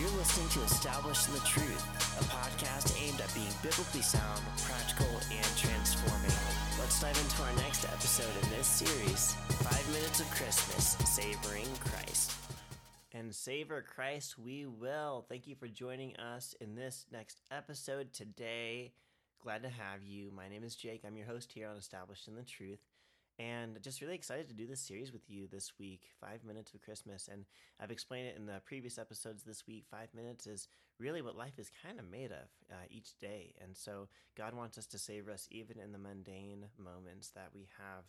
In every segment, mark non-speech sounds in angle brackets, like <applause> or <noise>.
You're listening to Established in the Truth, a podcast aimed at being biblically sound, practical, and transforming. Let's dive into our next episode in this series Five Minutes of Christmas, Savoring Christ. And savor Christ we will. Thank you for joining us in this next episode today. Glad to have you. My name is Jake. I'm your host here on Established in the Truth and just really excited to do this series with you this week five minutes of christmas. And i've explained it in the previous episodes this week five minutes is really what life is kind of made of uh, each day. And so god wants us to savor us even in the mundane moments that we have.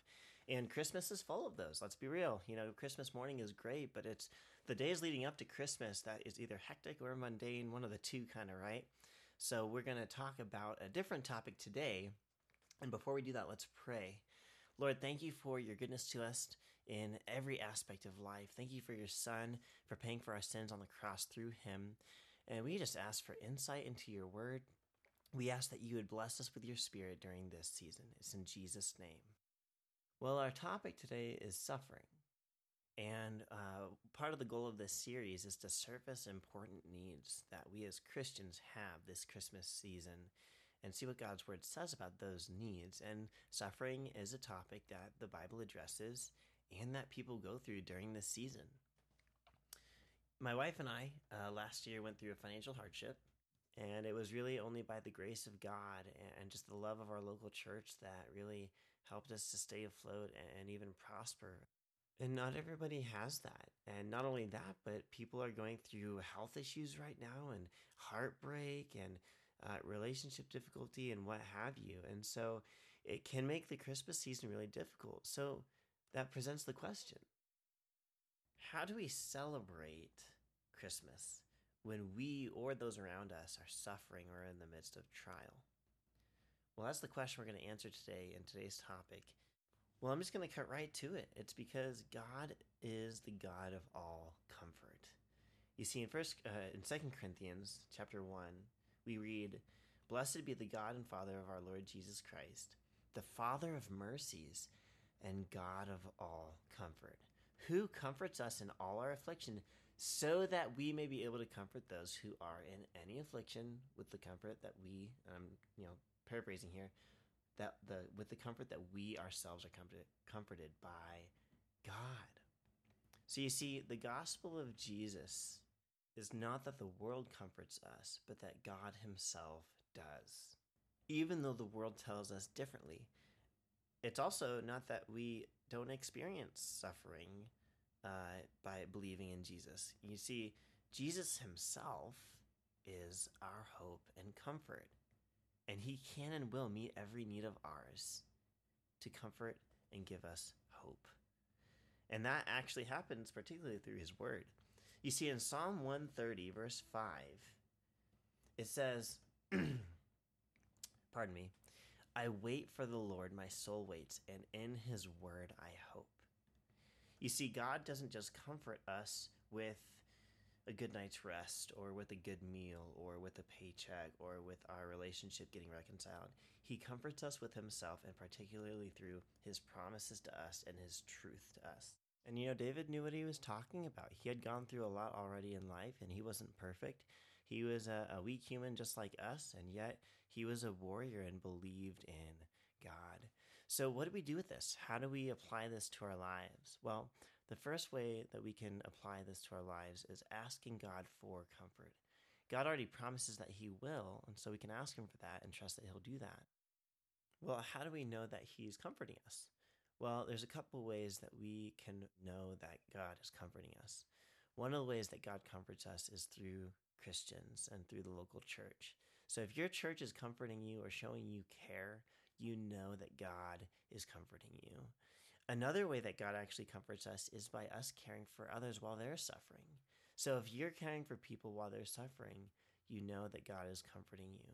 And christmas is full of those let's be real. You know christmas morning is great but it's the days leading up to christmas that is either hectic or mundane one of the two kind of right? So we're going to talk about a different topic today. And before we do that let's pray Lord, thank you for your goodness to us in every aspect of life. Thank you for your Son, for paying for our sins on the cross through him. And we just ask for insight into your word. We ask that you would bless us with your spirit during this season. It's in Jesus' name. Well, our topic today is suffering. And uh, part of the goal of this series is to surface important needs that we as Christians have this Christmas season and see what God's word says about those needs. And suffering is a topic that the Bible addresses and that people go through during this season. My wife and I uh, last year went through a financial hardship, and it was really only by the grace of God and just the love of our local church that really helped us to stay afloat and even prosper. And not everybody has that. And not only that, but people are going through health issues right now and heartbreak and uh, relationship difficulty and what have you. And so it can make the Christmas season really difficult. So that presents the question How do we celebrate Christmas when we or those around us are suffering or in the midst of trial? Well, that's the question we're going to answer today in today's topic. Well, I'm just going to cut right to it. It's because God is the God of all comfort. You see, in first, uh, in Second Corinthians chapter one, we read, Blessed be the God and Father of our Lord Jesus Christ, the Father of mercies and God of all comfort, who comforts us in all our affliction, so that we may be able to comfort those who are in any affliction with the comfort that we, um, you know, paraphrasing here, that the with the comfort that we ourselves are comforted, comforted by God. So you see, the gospel of Jesus is not that the world comforts us, but that God Himself does. Even though the world tells us differently, it's also not that we don't experience suffering uh, by believing in Jesus. You see, Jesus Himself is our hope and comfort, and He can and will meet every need of ours to comfort and give us hope. And that actually happens particularly through His Word. You see, in Psalm 130, verse 5, it says, <clears throat> Pardon me, I wait for the Lord, my soul waits, and in his word I hope. You see, God doesn't just comfort us with a good night's rest or with a good meal or with a paycheck or with our relationship getting reconciled. He comforts us with himself and particularly through his promises to us and his truth to us. And you know, David knew what he was talking about. He had gone through a lot already in life, and he wasn't perfect. He was a, a, weak human just like us, and yet he was a warrior and believed in God. So, what do we do with this? How do we apply this to our lives? Well, the first way that we can apply this to our lives is asking God for comfort. God already promises that He will, and so we can ask Him for that and trust that He'll do that. Well, how do we know that He's comforting us? Well, there's a couple ways that we can know that God is comforting us. One of the ways that God comforts us is through Christians and through the local church. So if your church is comforting you or showing you care, you know that God is comforting you. Another way that God actually comforts us is by us caring for others while they're suffering. So if you're caring for people while they're suffering, you know that God is comforting you.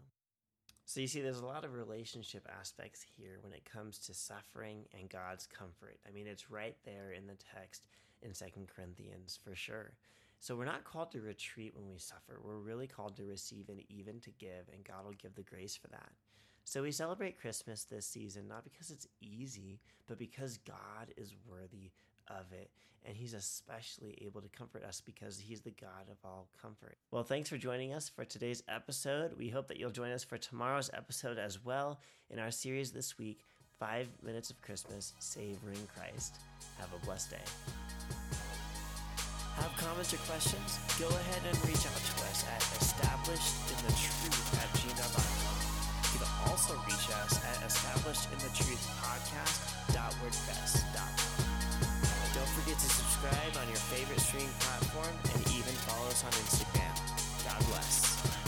So you see, there's a lot of relationship aspects here when it comes to suffering and God's comfort. I mean, it's right there in the text in Second Corinthians for sure. So we're not called to retreat when we suffer. We're really called to receive and even to give, and God will give the grace for that. So we celebrate Christmas this season not because it's easy, but because God is worthy of it. And He's especially able to comfort us because He's the God of all comfort. Well, thanks for joining us for today's episode. We hope that you'll join us for tomorrow's episode as well in our series this week Five Minutes of Christmas Savoring Christ. Have a blessed day. Have comments or questions? Go ahead and reach out to us at establishedinthetruth at gmail.com. You can also reach us at establishedinthetruthpodcast.wordpress.com. Don't forget to subscribe on your favorite streaming platform and even follow us on Instagram. God bless.